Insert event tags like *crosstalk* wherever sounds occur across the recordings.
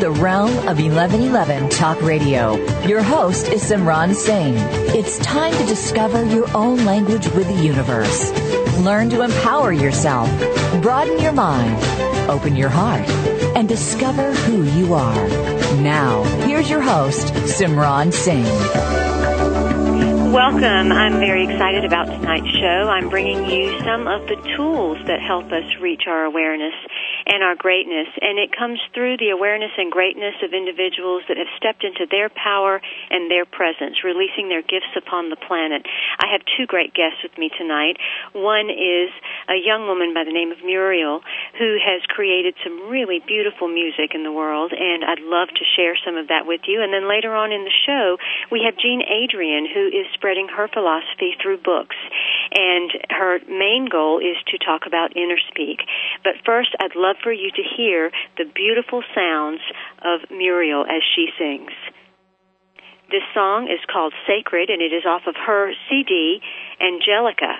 The realm of 1111 Talk Radio. Your host is Simran Singh. It's time to discover your own language with the universe. Learn to empower yourself, broaden your mind, open your heart, and discover who you are. Now, here's your host, Simran Singh. Welcome. I'm very excited about tonight's show. I'm bringing you some of the tools that help us reach our awareness and our greatness. And it comes through the awareness and greatness of individuals that have stepped into their power and their presence, releasing their gifts upon the planet. I have two great guests with me tonight. One is a young woman by the name of Muriel who has created some really beautiful music in the world, and I'd love to share some of that with you. And then later on in the show, we have Jean Adrienne who is spreading her philosophy through books. And her main goal is to talk about inner speak. But first, I'd love for you to hear the beautiful sounds of Muriel as she sings. This song is called Sacred, and it is off of her CD, Angelica,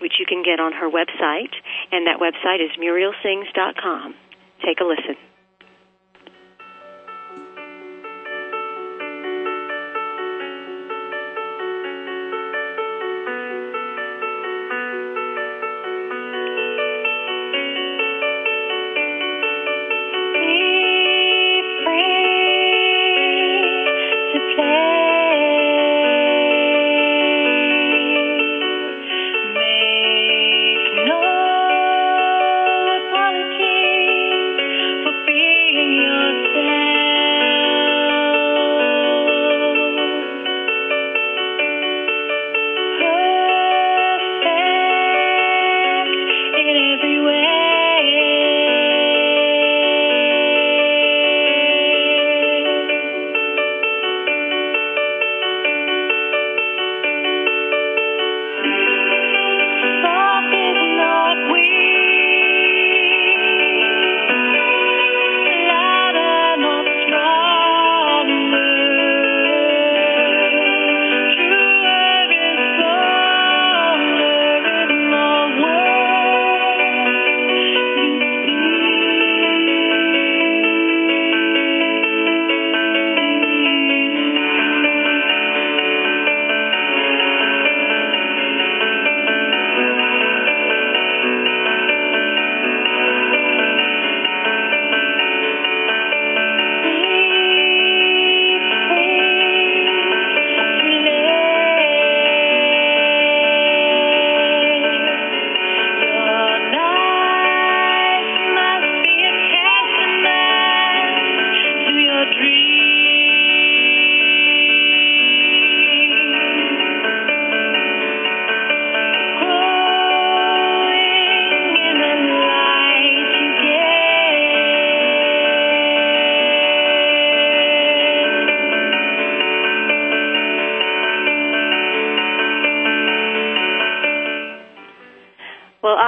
which you can get on her website, and that website is murielsings.com. Take a listen.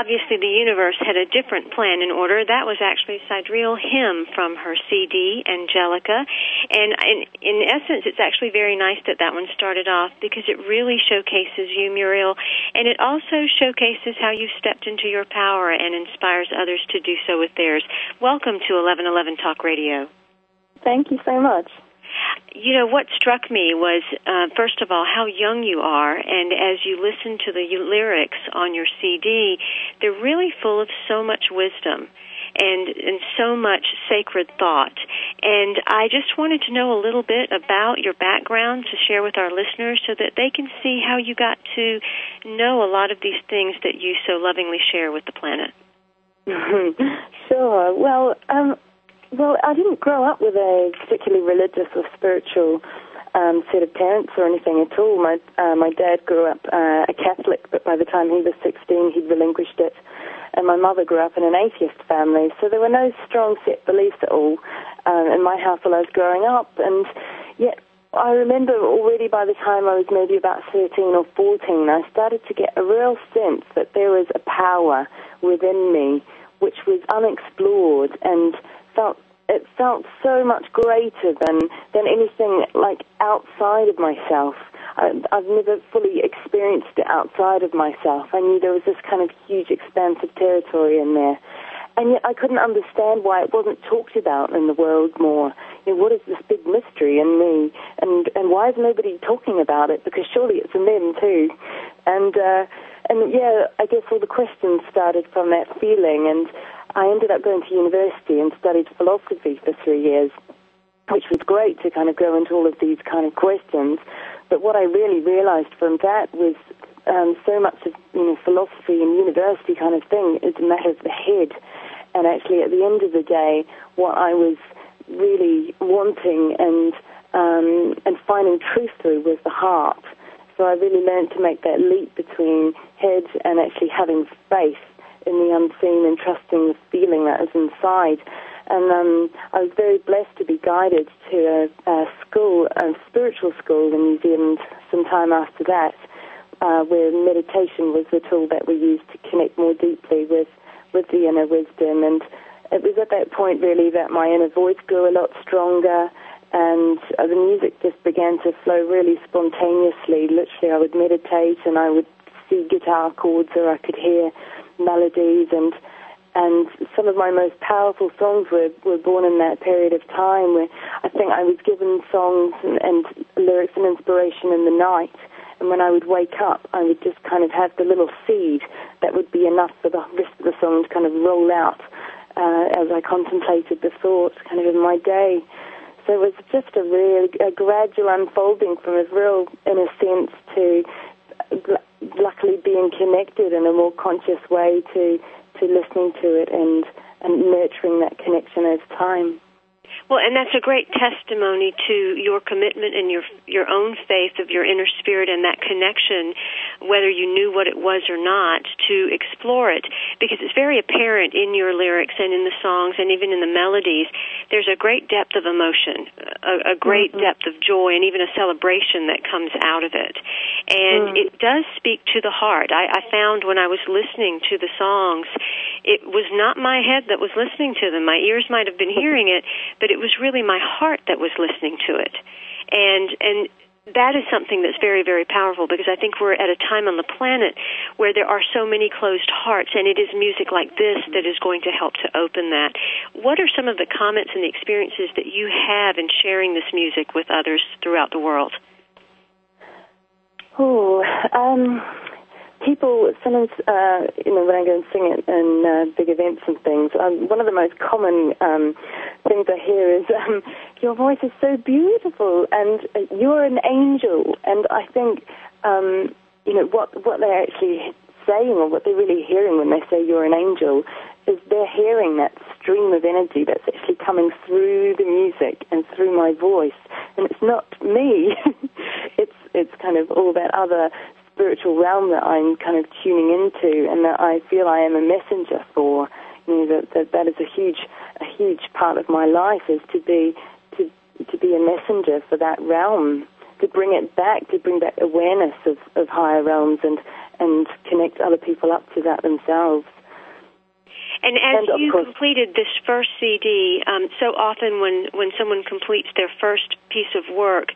Obviously the universe had a different plan in order. That was actually Sidereal Hymn from her CD, Angelica. And in, in essence, it's actually very nice that that one started off because it really showcases you, Muriel, and it also showcases how you stepped into your power and inspires others to do so with theirs. Welcome to 1111 Talk Radio. Thank you so much you know what struck me was uh, first of all how young you are, and as you listen to the lyrics on your CD, they're really full of so much wisdom. and and so much sacred thought. And I just wanted to know a little bit about your background to share with our listeners so that they can see how you got to know a lot of these things that you so lovingly share with the planet. *laughs* sure. Well, um, well, I didn't grow up with a particularly religious or spiritual um, set of parents or anything at all. My uh, my dad grew up uh, a Catholic, but by the time he was 16, he'd relinquished it. And my mother grew up in an atheist family, so there were no strong set beliefs at all um, in my house while I was growing up. And yet, I remember already by the time I was maybe about 13 or 14, I started to get a real sense that there was a power within me which was unexplored and felt it felt so much greater than than anything like outside of myself. I, I've never fully experienced it outside of myself. I knew there was this kind of huge expanse of territory in there, and yet I couldn't understand why it wasn't talked about in the world more. You know, what is this big mystery in me, and and why is nobody talking about it? Because surely it's in them too, and. uh and yeah, I guess all the questions started from that feeling, and I ended up going to university and studied philosophy for three years, which was great to kind of go into all of these kind of questions. But what I really realized from that was um, so much of you know philosophy and university kind of thing is a matter of the head, and actually at the end of the day, what I was really wanting and um, and finding truth through was the heart. So I really learned to make that leap between head and actually having faith in the unseen and trusting the feeling that is inside. And um, I was very blessed to be guided to a, a school, a spiritual school in New Zealand some time after that, uh, where meditation was the tool that we used to connect more deeply with, with the inner wisdom. And it was at that point really that my inner voice grew a lot stronger and uh, the music just began to flow really spontaneously. Literally, I would meditate and I would see guitar chords or I could hear melodies and and some of my most powerful songs were, were born in that period of time where I think I was given songs and, and lyrics and inspiration in the night and when I would wake up I would just kind of have the little seed that would be enough for the rest of the song to kind of roll out uh, as I contemplated the thoughts kind of in my day. So it was just a really a gradual unfolding from a real inner sense to luckily being connected in a more conscious way to to listening to it and and nurturing that connection over time. Well, and that's a great testimony to your commitment and your your own faith of your inner spirit and that connection, whether you knew what it was or not, to explore it because it's very apparent in your lyrics and in the songs and even in the melodies. There's a great depth of emotion, a, a great mm-hmm. depth of joy, and even a celebration that comes out of it. And mm. it does speak to the heart. I, I found when I was listening to the songs, it was not my head that was listening to them. My ears might have been *laughs* hearing it, but it was really my heart that was listening to it. And and that is something that's very, very powerful because I think we're at a time on the planet where there are so many closed hearts, and it is music like this that is going to help to open that. What are some of the comments and the experiences that you have in sharing this music with others throughout the world? Oh, um, people sometimes, uh, you know, when I go and sing it in uh, big events and things, um, one of the most common um, things I hear is, um, "Your voice is so beautiful, and uh, you're an angel." And I think, um, you know, what what they're actually saying or what they're really hearing when they say you're an angel is they're hearing that stream of energy that's actually coming through the music and through my voice, and it's not me. *laughs* it's it's kind of all that other spiritual realm that I'm kind of tuning into and that I feel I am a messenger for. Know, that, that, that is a huge, a huge part of my life is to be, to, to be a messenger for that realm, to bring it back, to bring back awareness of, of higher realms and, and connect other people up to that themselves. And as and you course, completed this first CD, um, so often when, when someone completes their first piece of work,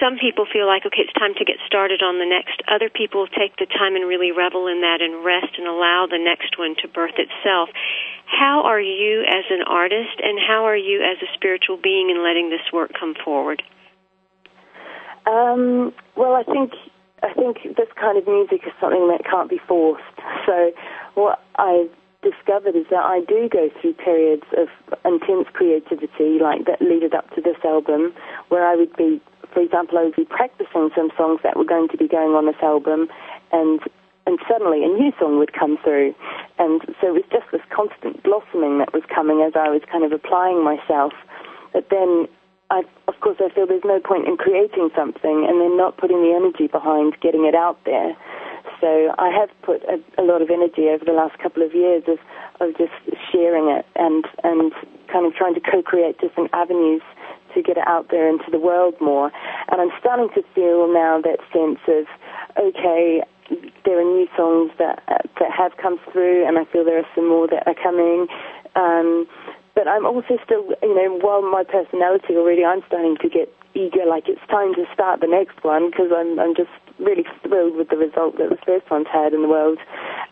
some people feel like, okay, it's time to get started on the next. Other people take the time and really revel in that and rest and allow the next one to birth itself. How are you as an artist and how are you as a spiritual being in letting this work come forward? Um, well, I think I think this kind of music is something that can't be forced. So what I've discovered is that I do go through periods of intense creativity, like that leaded up to this album, where I would be, for example, I would be practicing some songs that were going to be going on this album, and and suddenly a new song would come through, and so it was just this constant blossoming that was coming as I was kind of applying myself. But then I, of course, I feel there's no point in creating something and then not putting the energy behind getting it out there. So I have put a, a lot of energy over the last couple of years of, of just sharing it and, and kind of trying to co-create different avenues to get it out there into the world more. And I'm starting to feel now that sense of, okay, there are new songs that that have come through, and I feel there are some more that are coming. Um, but I'm also still, you know, while my personality already, I'm starting to get eager, like it's time to start the next one because I'm, I'm just really thrilled with the result that the first one's had in the world.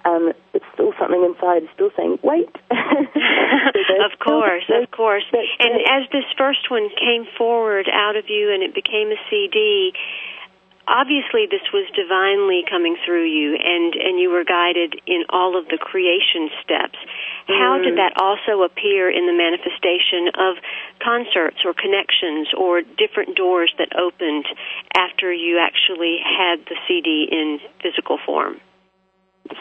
Um, it's still something inside is still saying, wait. *laughs* *laughs* of course, of course. And as this first one came forward out of you and it became a CD, obviously this was divinely coming through you and and you were guided in all of the creation steps how did that also appear in the manifestation of concerts or connections or different doors that opened after you actually had the CD in physical form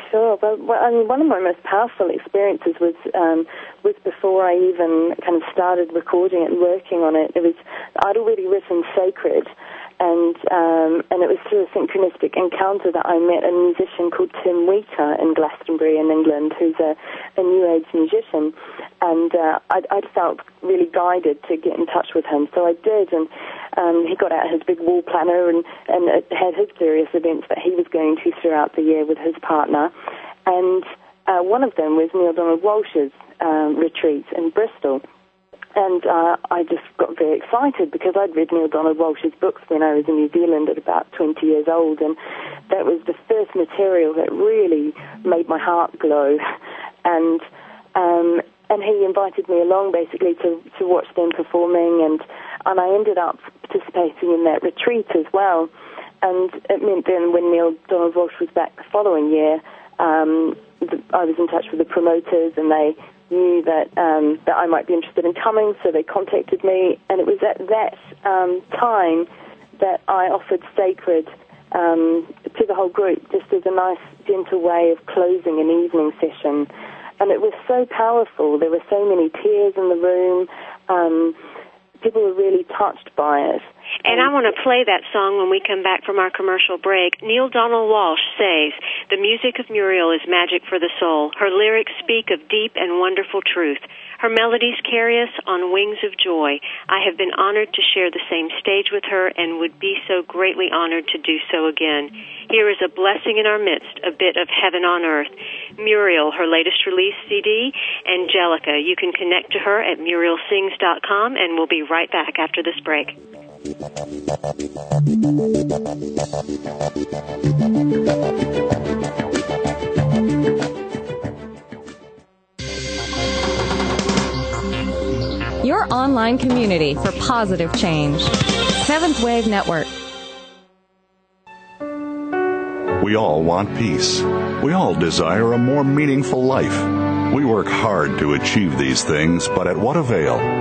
Sure. Well, I mean, one of my most powerful experiences was um, was before I even kind of started recording it and working on it. It was I'd already written "Sacred," and um, and it was through a synchronistic encounter that I met a musician called Tim Wheater in Glastonbury in England, who's a, a New Age musician, and uh, I'd, I'd felt really guided to get in touch with him, so I did, and um, he got out his big wall planner and and had his various events that he was going to throughout the year with his partner, and uh, one of them was Neale Donald Walsch's um, retreat in Bristol. And uh, I just got very excited because I'd read Neale Donald Walsch's books when I was in New Zealand at about 20 years old, and that was the first material that really made my heart glow. And um, and he invited me along basically to to watch them performing, and and I ended up participating in that retreat as well. And it meant then when Neale Donald Walsch was back the following year, um, I was in touch with the promoters, and they knew that um, that I might be interested in coming, so they contacted me, and it was at that um, time that I offered Sacred um, to the whole group, just as a nice, gentle way of closing an evening session. And it was so powerful. There were so many tears in the room. Um, people were really touched by it. And I want to play that song when we come back from our commercial break. Neale Donald Walsch says, The music of Muriel is magic for the soul. Her lyrics speak of deep and wonderful truth. Her melodies carry us on wings of joy. I have been honored to share the same stage with her and would be so greatly honored to do so again. Here is a blessing in our midst, a bit of heaven on earth. Muriel, her latest release CD, Angelica. You can connect to her at murielsings.com and we'll be right back after this break. Your online community for positive change. Seventh Wave Network. We all want peace. We all desire a more meaningful life. We work hard to achieve these things, but at what avail?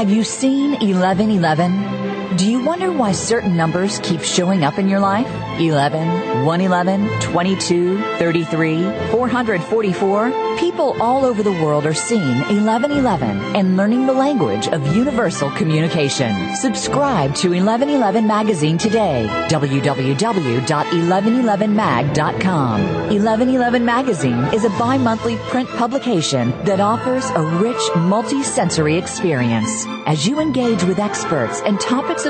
Have you seen 1111? Do you wonder why certain numbers keep showing up in your life? 11, 111, 22, 33, 444? People all over the world are seeing 1111 and learning the language of universal communication. Subscribe to 1111 Magazine today. www.1111mag.com. 1111 Magazine is a bi-monthly print publication that offers a rich multi-sensory experience. As you engage with experts and topics of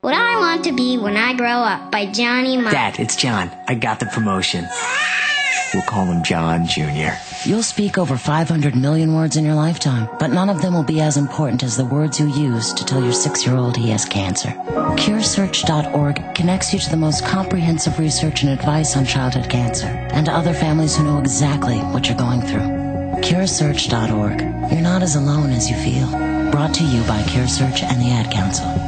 What I Want to Be When I Grow Up by Johnny Marr. Dad, it's John. I got the promotion. We'll call him John Jr. You'll speak over 500 million words in your lifetime, but none of them will be as important as the words you use to tell your six-year-old he has cancer. CureSearch.org connects you to the most comprehensive research and advice on childhood cancer and to other families who know exactly what you're going through. CureSearch.org. You're not as alone as you feel. Brought to you by CureSearch and the Ad Council.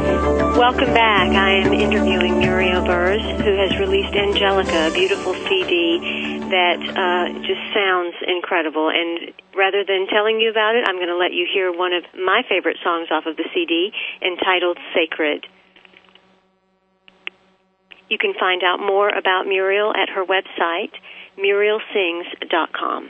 Welcome back. I am interviewing Muriel Burrs, who has released Angelica, a beautiful CD that uh, just sounds incredible. And rather than telling you about it, I'm going to let you hear one of my favorite songs off of the CD entitled Sacred. You can find out more about Muriel at her website, murielsings.com.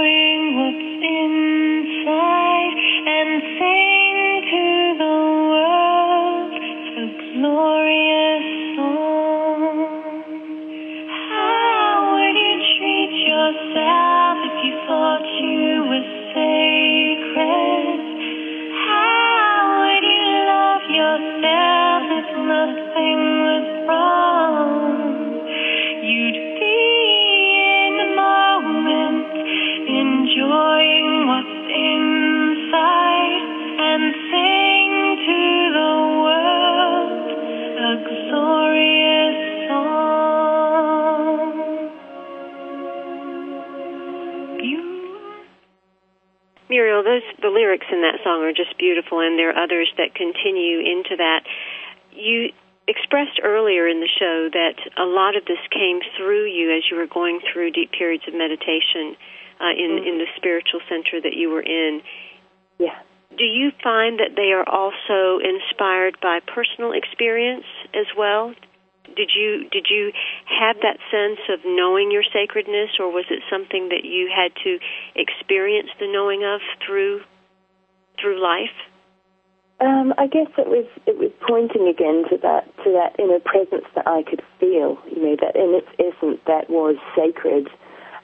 lyrics in that song are just beautiful, and there are others that continue into that. You expressed earlier in the show that a lot of this came through you as you were going through deep periods of meditation uh, in in the spiritual center that you were in. Yeah. Do you find that they are also inspired by personal experience as well? Did you did you have that sense of knowing your sacredness, or was it something that you had to experience the knowing of through through life? Um, I guess it was it was pointing again to that to that inner presence that I could feel. You know that in its essence that was sacred.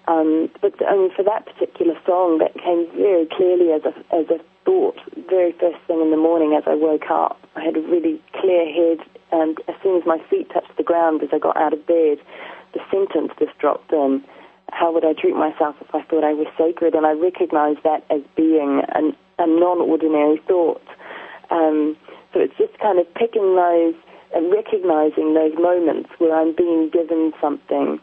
Um, but I mean, for that particular song, that came very clearly as a as a thought. Very first thing in the morning as I woke up, I had a really clear head, and as soon as my feet touched the ground as I got out of bed, the sentence just dropped in. How would I treat myself if I thought I was sacred? And I recognized that as being an, a non-ordinary thought. Um, so it's just kind of picking those and recognizing those moments where I'm being given something.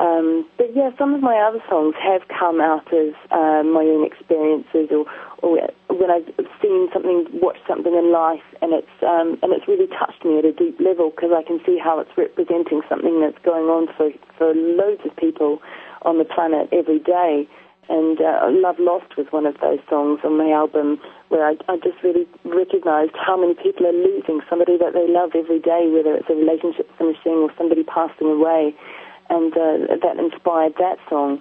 Um, but yeah, some of my other songs have come out of uh, my own experiences, or, or when I've seen something, watched something in life, and it's um, and it's really touched me at a deep level because I can see how it's representing something that's going on for for loads of people on the planet every day. And uh, Love Lost was one of those songs on my album where I, I just really recognized how many people are losing somebody that they love every day, whether it's a relationship finishing or somebody passing away. And uh, that inspired that song,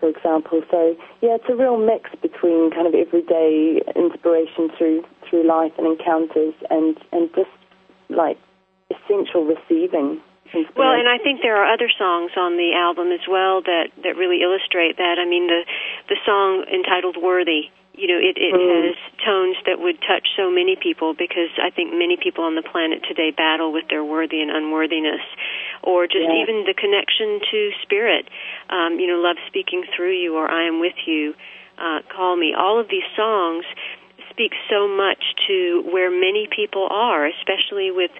for example. So, yeah, it's a real mix between kind of everyday inspiration through through life and encounters and, and just like essential receiving. Well, and I think there are other songs on the album as well that that really illustrate that. I mean, the the song entitled "Worthy." You know, it, it Mm. has tones that would touch so many people because I think many people on the planet today battle with their worthy and unworthiness, or just Yeah. even the connection to spirit. Um, you know, love speaking through you, or I am with you. Uh, call me. All of these songs speak so much to where many people are, especially with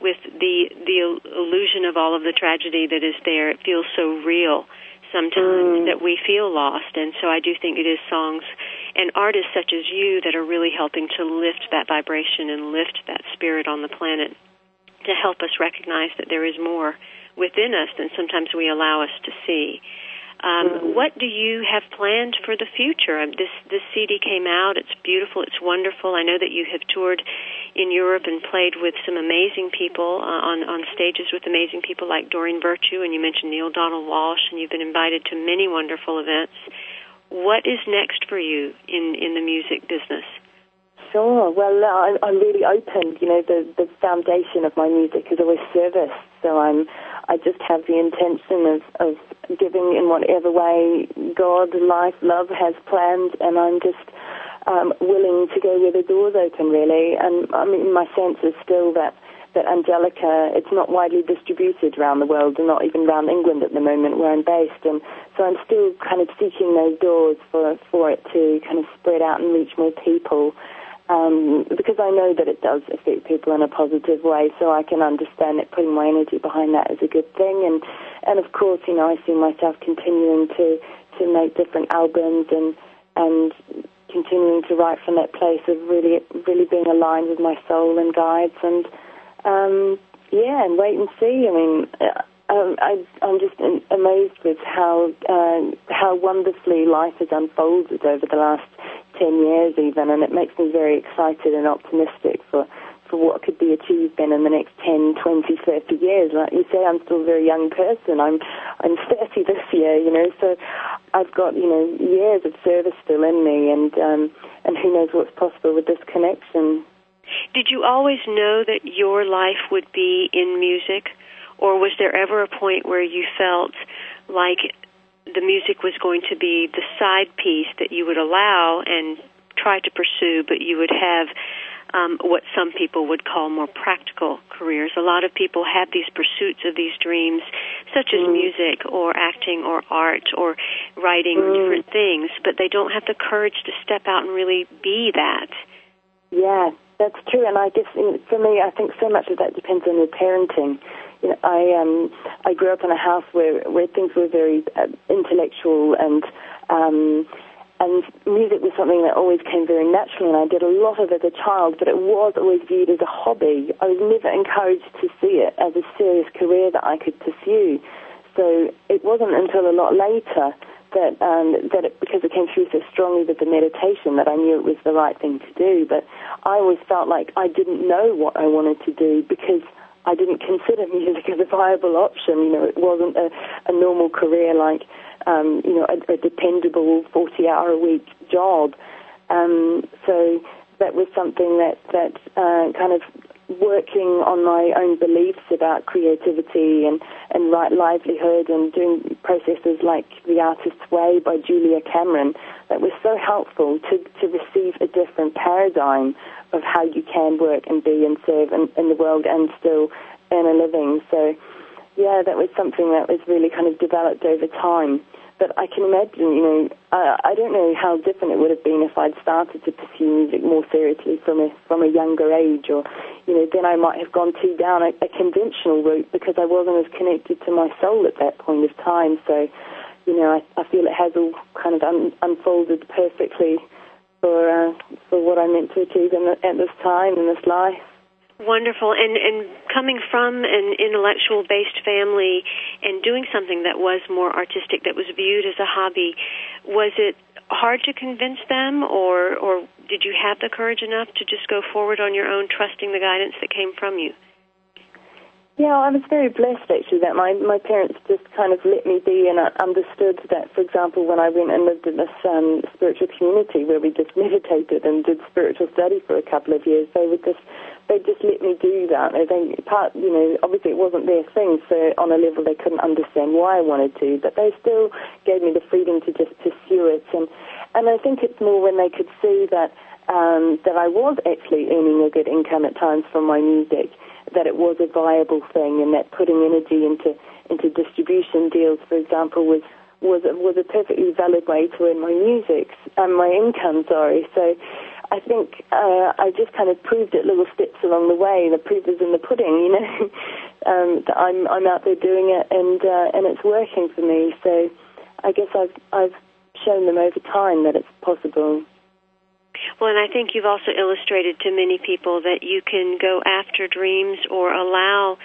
with the the illusion of all of the tragedy that is there. It feels so real sometimes Mm. that we feel lost, and so I do think it is songs and artists such as you that are really helping to lift that vibration and lift that spirit on the planet to help us recognize that there is more within us than sometimes we allow us to see. Um, What do you have planned for the future? Um, This this CD came out. It's beautiful. It's wonderful. I know that you have toured in Europe and played with some amazing people uh, on on stages with amazing people like Doreen Virtue, and you mentioned Neale Donald Walsch, and you've been invited to many wonderful events. What is next for you in in the music business? Sure. Well, I'm, I'm really open. You know, the the foundation of my music is always service. So I'm, I just have the intention of of giving in whatever way God, life, love has planned, and I'm just um, willing to go where the doors open. Really, and I mean, my sense is still that that Angelica, it's not widely distributed around the world, and not even around England at the moment where I'm based, and so I'm still kind of seeking those doors for for it to kind of spread out and reach more people um, because I know that it does affect people in a positive way. So I can understand that putting my energy behind that is a good thing. And and of course, you know, I see myself continuing to to make different albums and and continuing to write from that place of really really being aligned with my soul and guides and um, yeah, and wait and see. I mean. Um, I, I'm just amazed with how uh, how wonderfully life has unfolded over the last ten years, even, and it makes me very excited and optimistic for for what could be achieved then in the next 10, 20, 30 years. Like you say, I'm still a very young person. I'm I'm 30 this year, you know, so I've got you know years of service still in me, and um, and who knows what's possible with this connection. Did you always know that your life would be in music? Or was there ever a point where you felt like the music was going to be the side piece that you would allow and try to pursue, but you would have um, what some people would call more practical careers? A lot of people have these pursuits of these dreams, such as music or acting or art or writing or different things, but they don't have the courage to step out and really be that. Yeah, that's true. And I guess for me, I think so much of that depends on your parenting. You know, I um, I grew up in a house where where things were very uh, intellectual and um, and music was something that always came very naturally, and I did a lot of it as a child. But it was always viewed as a hobby. I was never encouraged to see it as a serious career that I could pursue. So it wasn't until a lot later that um, that it, because it came through so strongly with the meditation that I knew it was the right thing to do. But I always felt like I didn't know what I wanted to do because I didn't consider *laughs* music as a viable option. You know, it wasn't a, a normal career like um, you know a, a dependable forty-hour-a-week job. Um, so that was something that that uh, kind of working on my own beliefs about creativity and, and right livelihood and doing processes like The Artist's Way by Julia Cameron that was so helpful to, to receive a different paradigm of how you can work and be and serve in, in the world and still earn a living. So, yeah, that was something that was really kind of developed over time. But I can imagine, you know, I, I don't know how different it would have been if I'd started to pursue music more seriously from a from a younger age, or, you know, then I might have gone too down a, a conventional route because I wasn't as connected to my soul at that point of time. So, you know, I, I feel it has all kind of un, unfolded perfectly for uh, for what I meant to achieve in the, at this time in this life. Wonderful. And and coming from an intellectual based family and doing something that was more artistic that was viewed as a hobby, was it hard to convince them or or did you have the courage enough to just go forward on your own trusting the guidance that came from you? Yeah, I was very blessed actually that my, my parents just kind of let me be and I understood that, for example, when I went and lived in this um, spiritual community where we just *laughs* meditated and did spiritual study for a couple of years, they would just they just let me do that. They part, you know, obviously it wasn't their thing, so on a level they couldn't understand why I wanted to, but they still gave me the freedom to just pursue it. And and I think it's more when they could see that um, that I was actually earning a good income at times from my music that it was a viable thing and that putting energy into into distribution deals, for example, was was was a perfectly valid way to earn my music, um, my income. Sorry, so I think uh, I just kind of proved it little steps along the way. The proof is in the pudding, you know. *laughs* um, that I'm I'm out there doing it and uh, and it's working for me. So I guess I've I've shown them over time that it's possible. Well, and I think you've also illustrated to many people that you can go after dreams or allow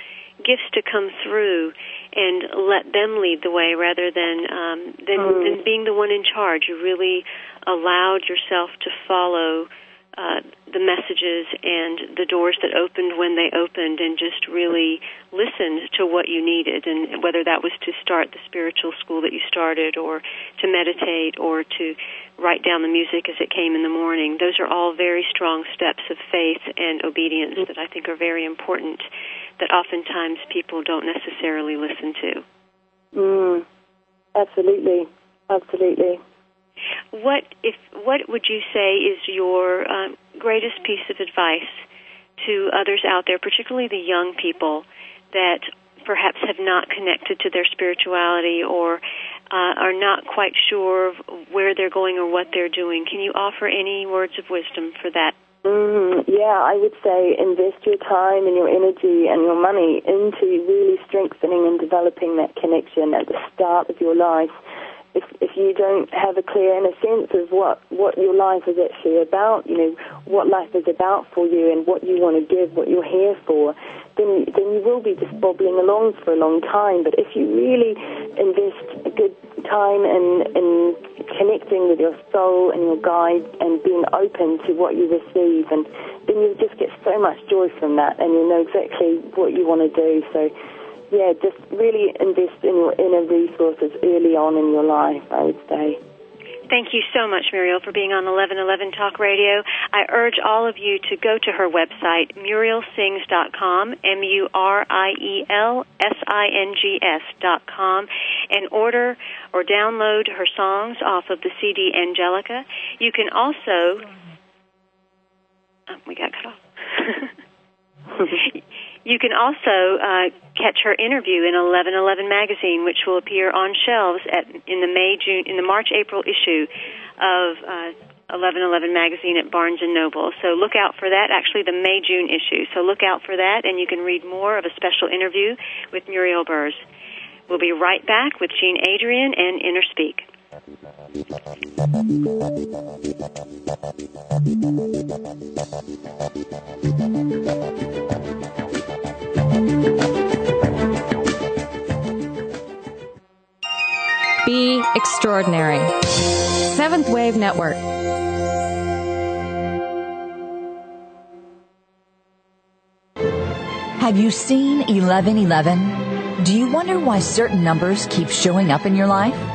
gifts to come through and let them lead the way rather than um, than, mm. than being the one in charge. You really allowed yourself to follow uh, the messages and the doors that opened when they opened, and just really listened to what you needed, and whether that was to start the spiritual school that you started, or to meditate, or to write down the music as it came in the morning. Those are all very strong steps of faith and obedience that I think are very important that oftentimes people don't necessarily listen to. Mm, absolutely, absolutely. What if? What would you say is your uh, greatest piece of advice to others out there, particularly the young people that perhaps have not connected to their spirituality or uh, are not quite sure where they're going or what they're doing. Can you offer any words of wisdom for that? Mm, yeah, I would say invest your time and your energy and your money into really strengthening and developing that connection at the start of your life. If, if you don't have a clear inner sense of what, what your life is actually about, you know, what life is about for you and what you want to give, what you're here for, then then you will be just bobbling along for a long time. But if you really invest a good time in in connecting with your soul and your guide and being open to what you receive, and then you just get so much joy from that, and you know exactly what you want to do. So. Yeah, just really invest in your inner resources early on in your life, I would say. Thank you so much, Muriel, for being on 1111 Talk Radio. I urge all of you to go to her website, murielsings.com, M-U-R-I-E-L-S-I-N-G-S.com, and order or download her songs off of the CD Angelica. You can also... Oh, we got cut off. *laughs* *laughs* You can also uh, catch her interview in 1111 magazine, which will appear on shelves at, in the May June in the March April issue of uh, 1111 magazine at Barnes and Noble. So look out for that. Actually, the May June issue. So look out for that, and you can read more of a special interview with Muriel Burrs. We'll be right back with Jean Adrienne and InnerSpeak. *laughs* Be extraordinary. Seventh Wave Network. Have you seen 1111? Do you wonder why certain numbers keep showing up in your life?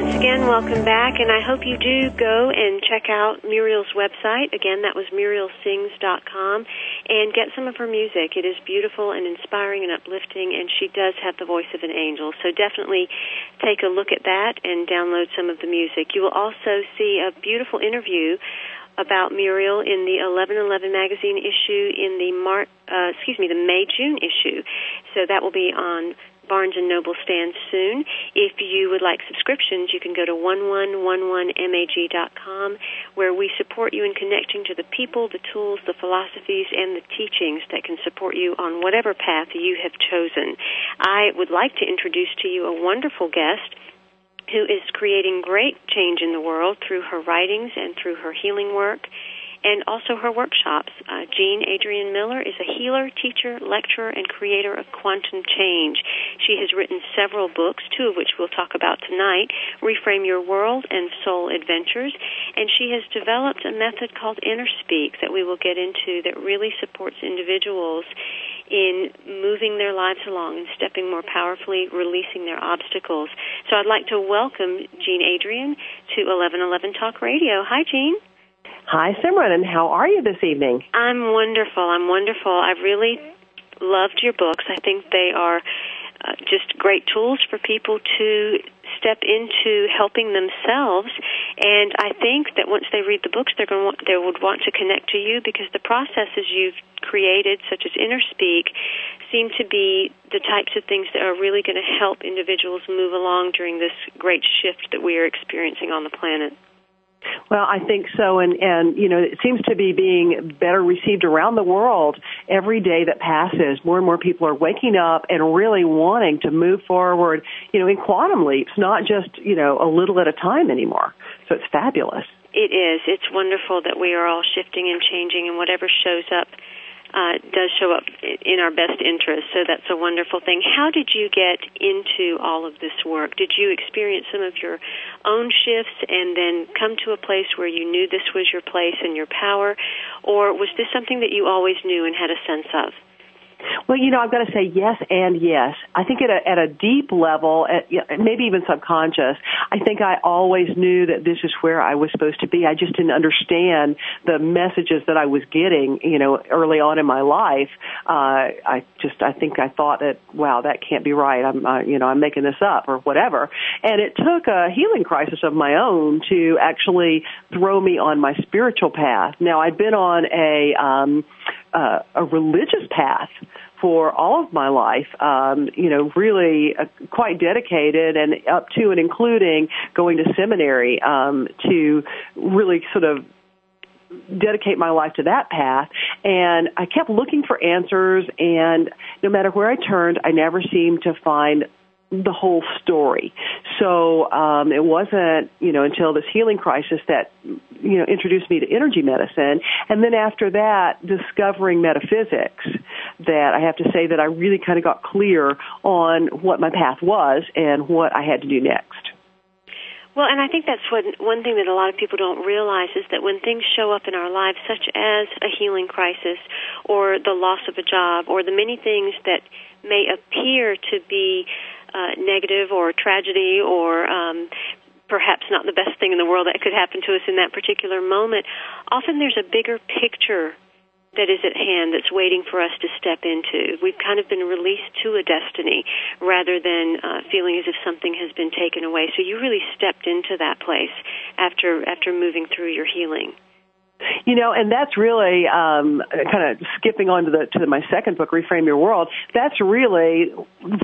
Once again, welcome back, and I hope you do go and check out Muriel's website. Again, that was murielsings.com, and get some of her music. It is beautiful and inspiring and uplifting, and she does have the voice of an angel. So definitely take a look at that and download some of the music. You will also see a beautiful interview about Muriel in the 1111 magazine issue in the Mar- uh, excuse me, the May June issue. So that will be on Barnes and Noble stands soon. If you would like subscriptions, you can go to 1111mag.com where we support you in connecting to the people, the tools, the philosophies, and the teachings that can support you on whatever path you have chosen. I would like to introduce to you a wonderful guest who is creating great change in the world through her writings and through her healing work and also her workshops. Uh, Jean Adrienne Miller is a healer, teacher, lecturer, and creator of quantum change. She has written several books, two of which we'll talk about tonight Reframe Your World and Soul Adventures. And she has developed a method called Inner Speak that we will get into that really supports individuals in moving their lives along and stepping more powerfully, releasing their obstacles. So I'd like to welcome Jean Adrian to 1111 Talk Radio. Hi, Jean. Hi, Simran, and how are you this evening? I'm wonderful. I'm wonderful. I've really loved your books. I think they are uh, just great tools for people to step into helping themselves. And I think that once they read the books, they're going to want, they would want to connect to you because the processes you've created, such as InnerSpeak, seem to be the types of things that are really going to help individuals move along during this great shift that we are experiencing on the planet. Well, I think so, and and you know it seems to be being better received around the world every day that passes. More and more people are waking up and really wanting to move forward, you know, in quantum leaps, not just you know a little at a time anymore. So it's fabulous. It is. It's wonderful that we are all shifting and changing, and whatever shows up uh, does show up in our best interest. So that's a wonderful thing. How did you get into all of this work? Did you experience some of your own shifts and then come to a place where you knew this was your place and your power, or was this something that you always knew and had a sense of? Well, you know, I've got to say yes and yes. I think at a, at a deep level, at, maybe even subconscious, I think I always knew that this is where I was supposed to be. I just didn't understand the messages that I was getting, you know, early on in my life. Uh, I just, I think I thought that, wow, that can't be right. I'm, uh, you know, I'm making this up or whatever. And it took a healing crisis of my own to actually throw me on my spiritual path. Now, I'd been on a, um, uh, a religious path for all of my life, um, you know, really uh, quite dedicated and up to and including going to seminary um, to really sort of dedicate my life to that path. And I kept looking for answers, and no matter where I turned, I never seemed to find the whole story. So um, it wasn't, you know, until this healing crisis that, you know, introduced me to energy medicine, and then after that, discovering metaphysics. That I have to say that I really kind of got clear on what my path was and what I had to do next. Well, and I think that's what one thing that a lot of people don't realize is that when things show up in our lives, such as a healing crisis or the loss of a job or the many things that may appear to be uh, negative or tragedy or um, perhaps not the best thing in the world that could happen to us in that particular moment, often there's a bigger picture that is at hand that's waiting for us to step into. We've kind of been released to a destiny rather than uh, feeling as if something has been taken away. So you really stepped into that place after after moving through your healing. You know, and that's really um, kind of skipping on to the to my second book, Reframe Your World. That's really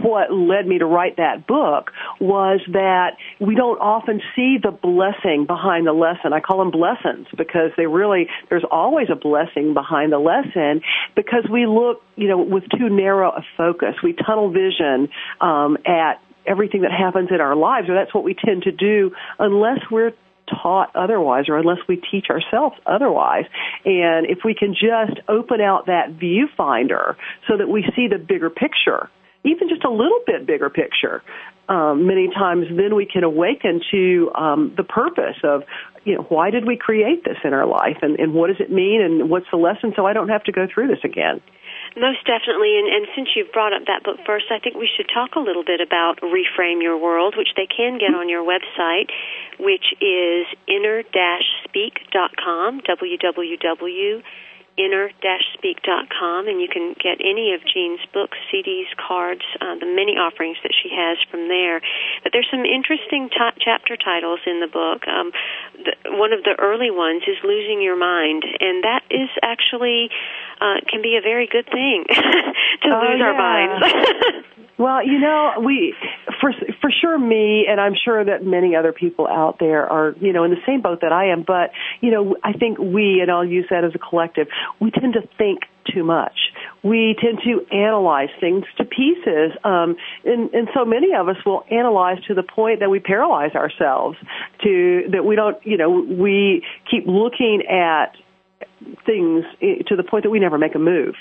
what led me to write that book was that we don't often see the blessing behind the lesson. I call them blessings because they really there's always a blessing behind the lesson because we look, you know, with too narrow a focus. We tunnel vision um, at everything that happens in our lives, or that's what we tend to do unless we're taught otherwise or unless we teach ourselves otherwise. And if we can just open out that viewfinder so that we see the bigger picture, even just a little bit bigger picture, um, many times then we can awaken to um, the purpose of, you know, why did we create this in our life and, and what does it mean and what's the lesson so I don't have to go through this again. Most definitely, and, and since you've brought up that book first, I think we should talk a little bit about Reframe Your World, which they can get on your website, which is inner-speak.com, www inner-speak.com, and you can get any of Jean's books, CDs, cards, uh, the many offerings that she has from there. But there's some interesting t- chapter titles in the book. Um, the, one of the early ones is Losing Your Mind, and that is actually uh, can be a very good thing *laughs* to oh, lose yeah. our minds. *laughs* Well, you know, we for for sure me and I'm sure that many other people out there are, you know, in the same boat that I am, but you know, I think we and I'll use that as a collective, we tend to think too much. We tend to analyze things to pieces. Um and and so many of us will analyze to the point that we paralyze ourselves to that we don't, you know, we keep looking at things eh, to the point that we never make a move.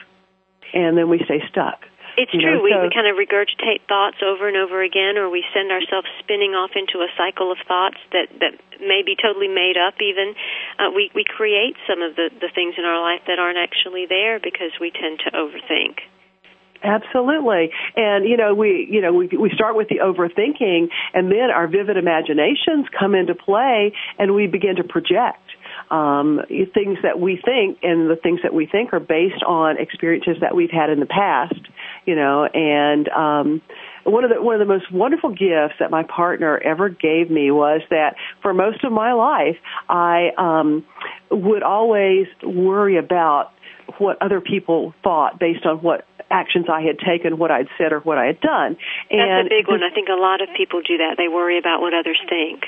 And then we stay stuck. It's You true. know, we, so- we kind of regurgitate thoughts over and over again, or we send ourselves spinning off into a cycle of thoughts that that may be totally made up. Even uh, we we create some of the the things in our life that aren't actually there because we tend to overthink. Absolutely. And you know, we you know, we we start with the overthinking and then our vivid imaginations come into play and we begin to project um, things that we think and the things that we think are based on experiences that we've had in the past, you know, and um one of the one of the most wonderful gifts that my partner ever gave me was that for most of my life I um would always worry about what other people thought based on what actions I had taken, what I'd said, or what I had done. And That's a big one. I think a lot of people do that. They worry about what others think.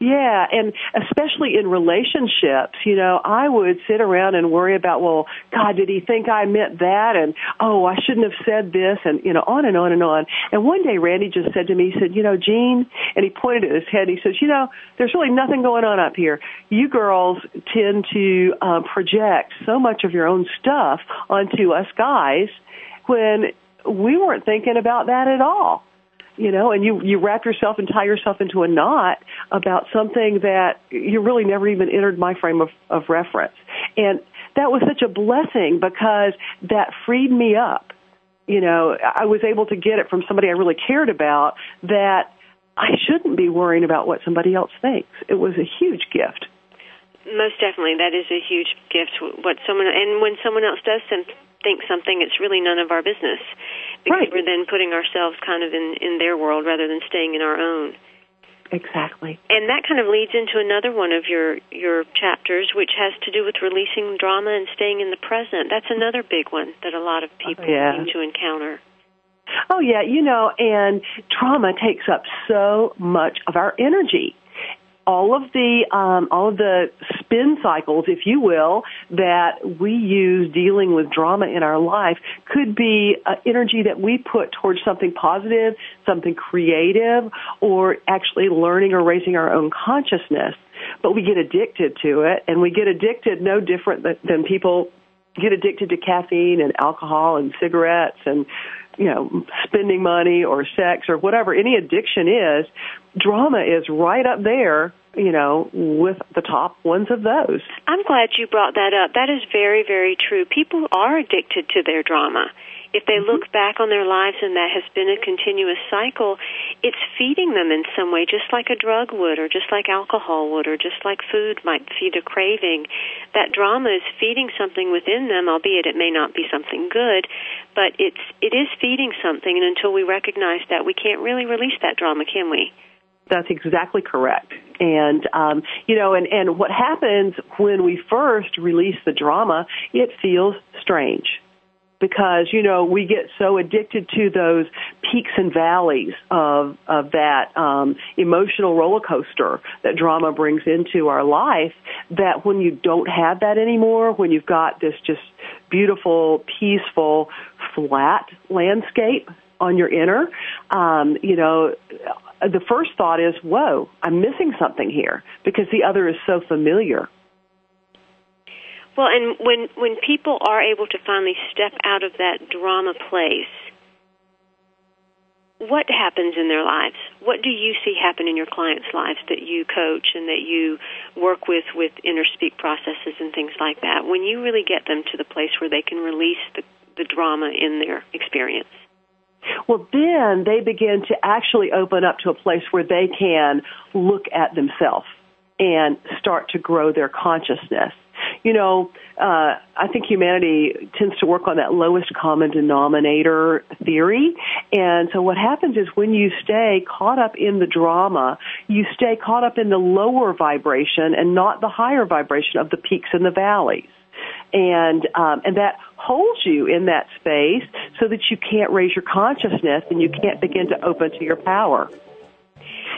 Yeah, and especially in relationships, you know, I would sit around and worry about, well, God, did he think I meant that? And, oh, I shouldn't have said this, and, you know, on and on and on. And one day Randy just said to me, he said, you know, Jean, and he pointed at his head, he says, you know, there's really nothing going on up here. You girls tend to uh, project so much of your own stuff onto us guys when we weren't thinking about that at all you know, and you you wrap yourself and tie yourself into a knot about something that you really never even entered my frame of, of reference. And that was such a blessing because that freed me up. You know, I was able to get it from somebody I really cared about that I shouldn't be worrying about what somebody else thinks. It was a huge gift. Most definitely, that is a huge gift. What someone and when someone else does think something, it's really none of our business because Right. we're then putting ourselves kind of in in their world rather than staying in our own. Exactly. And that kind of leads into another one of your your chapters, which has to do with releasing drama and staying in the present. That's another big one that a lot of oh, people yeah. seem to encounter. Oh yeah, you know, and trauma takes up so much of our energy. All of the um, all of the spin cycles, if you will, that we use dealing with drama in our life could be uh, energy that we put towards something positive, something creative, or actually learning or raising our own consciousness. But we get addicted to it, and we get addicted no different than, than people get addicted to caffeine and alcohol and cigarettes and you know spending money or sex or whatever any addiction is drama is right up there you know with the top ones of those. I'm glad you brought that up. That is very very true. People are addicted to their drama if they look back on their lives and that has been a continuous cycle, it's feeding them in some way, just like a drug would, or just like alcohol would, or just like food might feed a craving. That drama is feeding something within them, albeit it may not be something good, but it's it is feeding something. And until we recognize that, we can't really release that drama, can we? That's exactly correct. And um, you know, and and what happens when we first release the drama? It feels strange because you know we get so addicted to those peaks and valleys of of that um, emotional roller coaster that drama brings into our life that when you don't have that anymore when you've got this just beautiful peaceful flat landscape on your inner um, you know the first thought is whoa i'm missing something here because the other is so familiar well, and when when people are able to finally step out of that drama place, what happens in their lives? What do you see happen in your clients' lives that you coach and that you work with with InnerSpeak processes and things like that? When you really get them to the place where they can release the, the drama in their experience. Well, then they begin to actually open up to a place where they can look at themselves and start to grow their consciousness you know, uh, I think humanity tends to work on that lowest common denominator theory. And so what happens is when you stay caught up in the drama, you stay caught up in the lower vibration and not the higher vibration of the peaks and the valleys. And, um, and that holds you in that space so that you can't raise your consciousness and you can't begin to open to your power.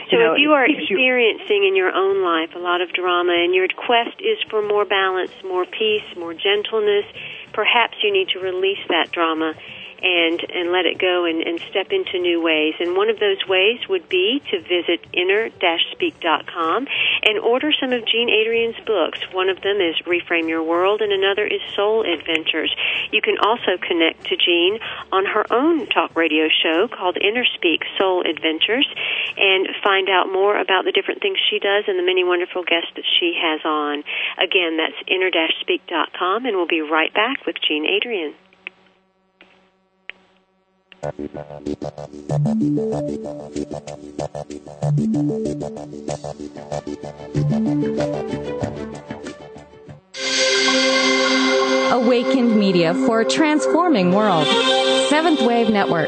So you know, if you are experiencing in your own life a lot of drama and your quest is for more balance, more peace, more gentleness, perhaps you need to release that drama and and let it go and, and step into new ways. And one of those ways would be to visit inner-speak.com and order some of Jean Adrienne's books. One of them is Reframe Your World, and another is Soul Adventures. You can also connect to Jean on her own talk radio show called Inner Speak Soul Adventures and find out more about the different things she does and the many wonderful guests that she has on. Again, that's inner-speak.com, and we'll be right back with Jean Adrian. Awakened Media for a transforming world. Seventh Wave Network.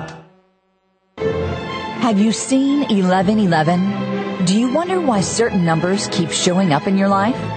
Have you seen 1111? Do you wonder why certain numbers keep showing up in your life?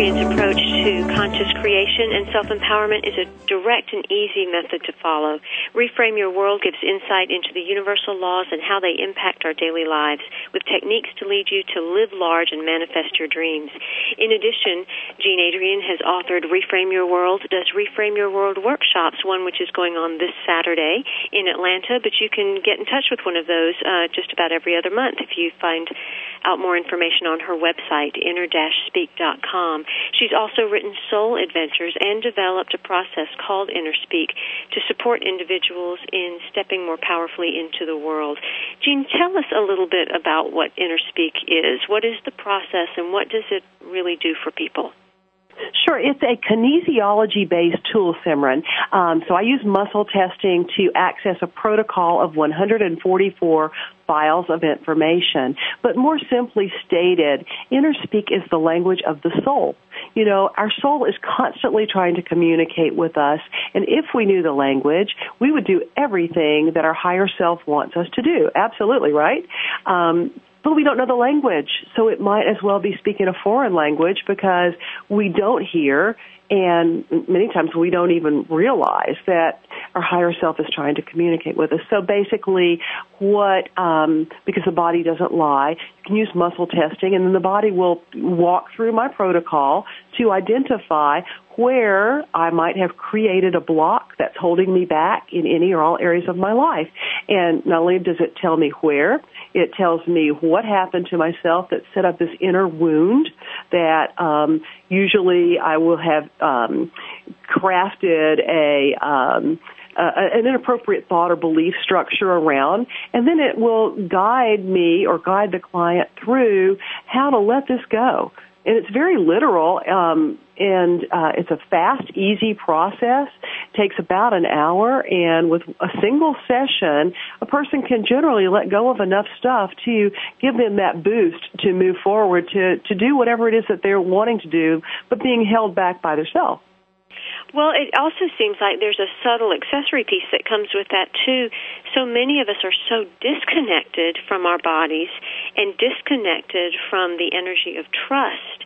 Adrienne's approach to conscious creation and self empowerment is a direct and easy method to follow. Reframe Your World gives insight into the universal laws and how they impact our daily lives, with techniques to lead you to live large and manifest your dreams. In addition, Jean Adrienne has authored Reframe Your World, does Reframe Your World workshops, one which is going on this Saturday in Atlanta, but you can get in touch with one of those uh, just about every other month if you find out more information on her website, inner-speak.com. She's also written Soul Adventures and developed a process called InnerSpeak to support individuals in stepping more powerfully into the world. Jean, tell us a little bit about what Inner Speak is. What is the process and what does it really do for people? Sure, it's a kinesiology based tool, Simran. Um, so I use muscle testing to access a protocol of 144 files of information. But more simply stated, inner speak is the language of the soul. You know, our soul is constantly trying to communicate with us, and if we knew the language, we would do everything that our higher self wants us to do. Absolutely, right? Um, but we don't know the language, so it might as well be speaking a foreign language because we don't hear and many times we don't even realize that our higher self is trying to communicate with us. So basically, what um, because the body doesn't lie, you can use muscle testing, and then the body will walk through my protocol to identify where I might have created a block that's holding me back in any or all areas of my life. And not only does it tell me where, it tells me what happened to myself that set up this inner wound that um, usually I will have um, crafted a um, uh, an inappropriate thought or belief structure around, and then it will guide me or guide the client through how to let this go. And it's very literal, um, and uh, it's a fast, easy process. It takes about an hour, and with a single session, a person can generally let go of enough stuff to give them that boost to move forward to to do whatever it is that they're wanting to do, but being held back by themselves. Well, it also seems like there's a subtle accessory piece that comes with that too. So many of us are so disconnected from our bodies and disconnected from the energy of trust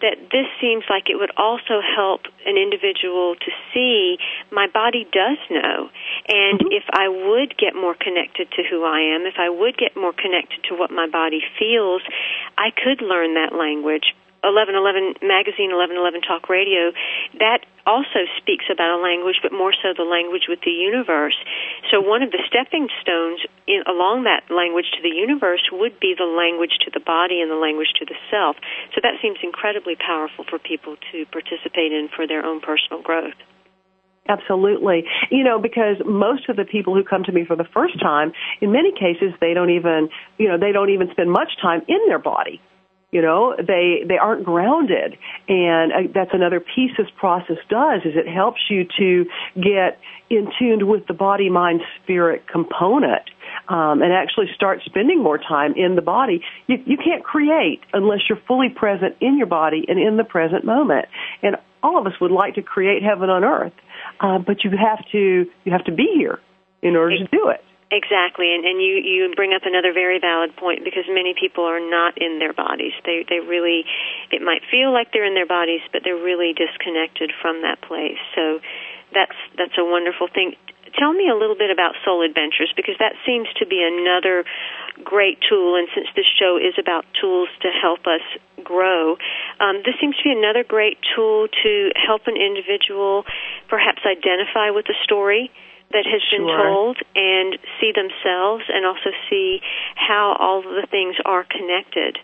that this seems like it would also help an individual to see my body does know. And mm-hmm. if I would get more connected to who I am, if I would get more connected to what my body feels, I could learn that language 1111 magazine, 1111 talk radio, that also speaks about a language, but more so the language with the universe. So one of the stepping stones in, along that language to the universe would be the language to the body and the language to the self. So that seems incredibly powerful for people to participate in for their own personal growth. Absolutely. You know, because most of the people who come to me for the first time, in many cases, they don't even, you know, they don't even spend much time in their body you know they they aren't grounded and uh, that's another piece this process does is it helps you to get in tuned with the body mind spirit component um, and actually start spending more time in the body. You, you can't create unless you're fully present in your body and in the present moment. And all of us would like to create heaven on earth, uh, but you have to you have to be here in order to do it. Exactly, and, and you you bring up another very valid point because many people are not in their bodies. They they really, it might feel like they're in their bodies, but they're really disconnected from that place. So, that's that's a wonderful thing. Tell me a little bit about Soul Adventures because that seems to be another great tool. And since this show is about tools to help us grow, um, this seems to be another great tool to help an individual perhaps identify with the story that has been Sure. told and see themselves and also see how all of the things are connected.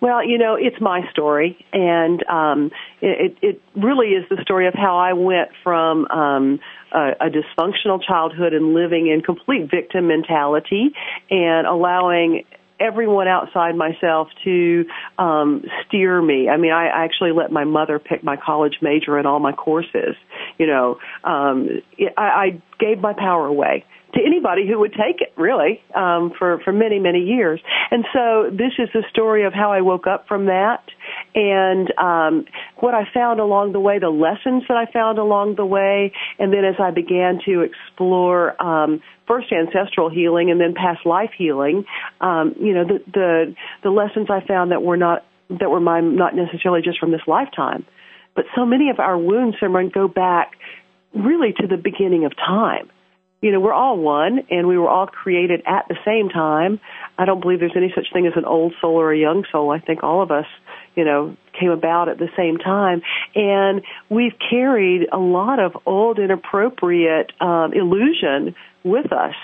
Well, you know, it's my story, and um, it, it really is the story of how I went from um, a, a dysfunctional childhood and living in complete victim mentality and allowing everyone outside myself to um steer me. I mean, I actually let my mother pick my college major and all my courses. You know, um I, I gave my power away to anybody who would take it really um for for many many years. And so this is the story of how i woke up from that. And um what i found along the way the lessons that i found along the way and then as i began to explore um first ancestral healing and then past life healing um you know the the the lessons i found that were not that were mine not necessarily just from this lifetime but so many of our wounds Simran, go back really to the beginning of time you know, we're all one and we were all created at the same time. I don't believe there's any such thing as an old soul or a young soul. I think all of us, you know, came about at the same time. And we've carried a lot of old inappropriate um, illusion with us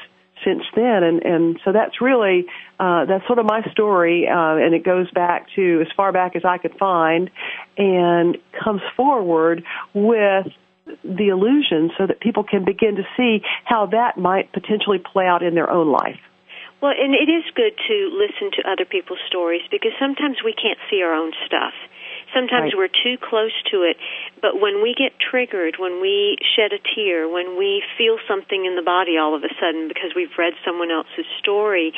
since then and and so that's really uh that's sort of my story uh and it goes back to as far back as I could find and comes forward with the illusion so that people can begin to see how that might potentially play out in their own life. Well, and it is good to listen to other people's stories because sometimes we can't see our own stuff. Sometimes Right. we're too close to it, but when we get triggered, when we shed a tear, when we feel something in the body all of a sudden because we've read someone else's story,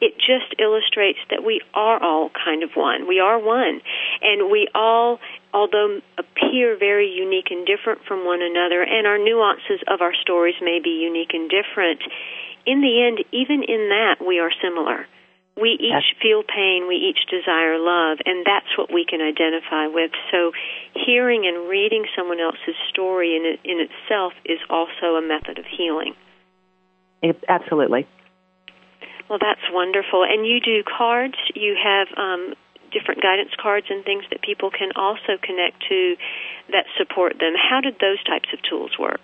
it just illustrates that we are all kind of one. We are one. And we all, although appear very unique and different from one another, and our nuances of our stories may be unique and different, in the end, even in that, we are similar. We each feel pain, we each desire love, and that's what we can identify with. So, hearing and reading someone else's story in, it, in itself is also a method of healing. It- Absolutely. Well, that's wonderful. And you do cards, you have um, different guidance cards and things that people can also connect to that support them. How did those types of tools work?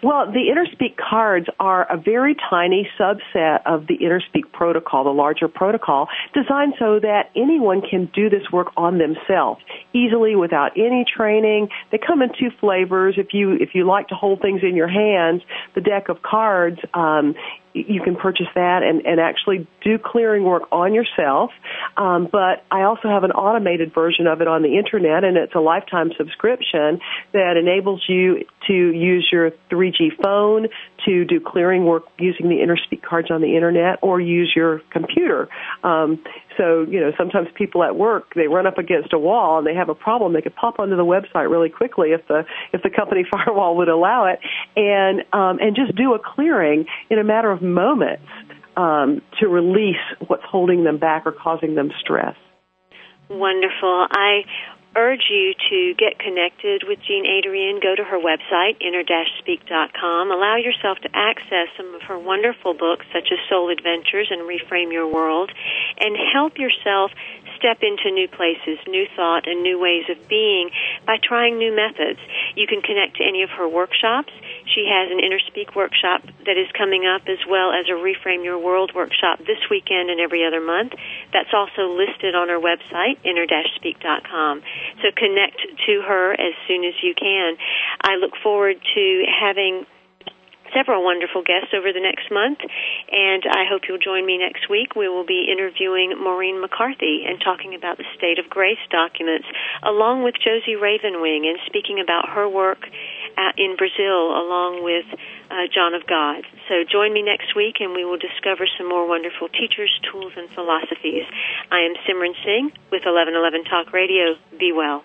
Well, the InnerSpeak cards are a very tiny subset of the InnerSpeak protocol, the larger protocol, designed so that anyone can do this work on themselves easily without any training. They come in two flavors. If you if you like to hold things in your hands, the deck of cards um, you can purchase that and, and actually do clearing work on yourself. Um, but I also have an automated version of it on the internet, and it's a lifetime subscription that enables you to use your 3G phone to do clearing work using the InnerSpeak cards on the internet, or use your computer. Um, so you know, sometimes people at work they run up against a wall and they have a problem. They could pop onto the website really quickly if the if the company *laughs* firewall would allow it, and um, and just do a clearing in a matter of moments um, to release what's holding them back or causing them stress. Wonderful. I urge you to get connected with Jean Adrienne. Go to her website, inner-speak.com. Allow yourself to access some of her wonderful books, such as Soul Adventures and Reframe Your World, and help yourself step into new places, new thought, and new ways of being by trying new methods. You can connect to any of her workshops. She has an InnerSpeak workshop that is coming up, as well as a Reframe Your World workshop this weekend and every other month. That's also listed on her website, inner-speak.com. So connect to her as soon as you can. I look forward to having several wonderful guests over the next month, and I hope you'll join me next week. We will be interviewing Maureen McCarthy and talking about the State of Grace documents, along with Josie Ravenwing, and speaking about her work in Brazil along with uh, John of God. So join me next week and we will discover some more wonderful teachers, tools, and philosophies. I am Simran Singh with 1111 Talk Radio. Be well.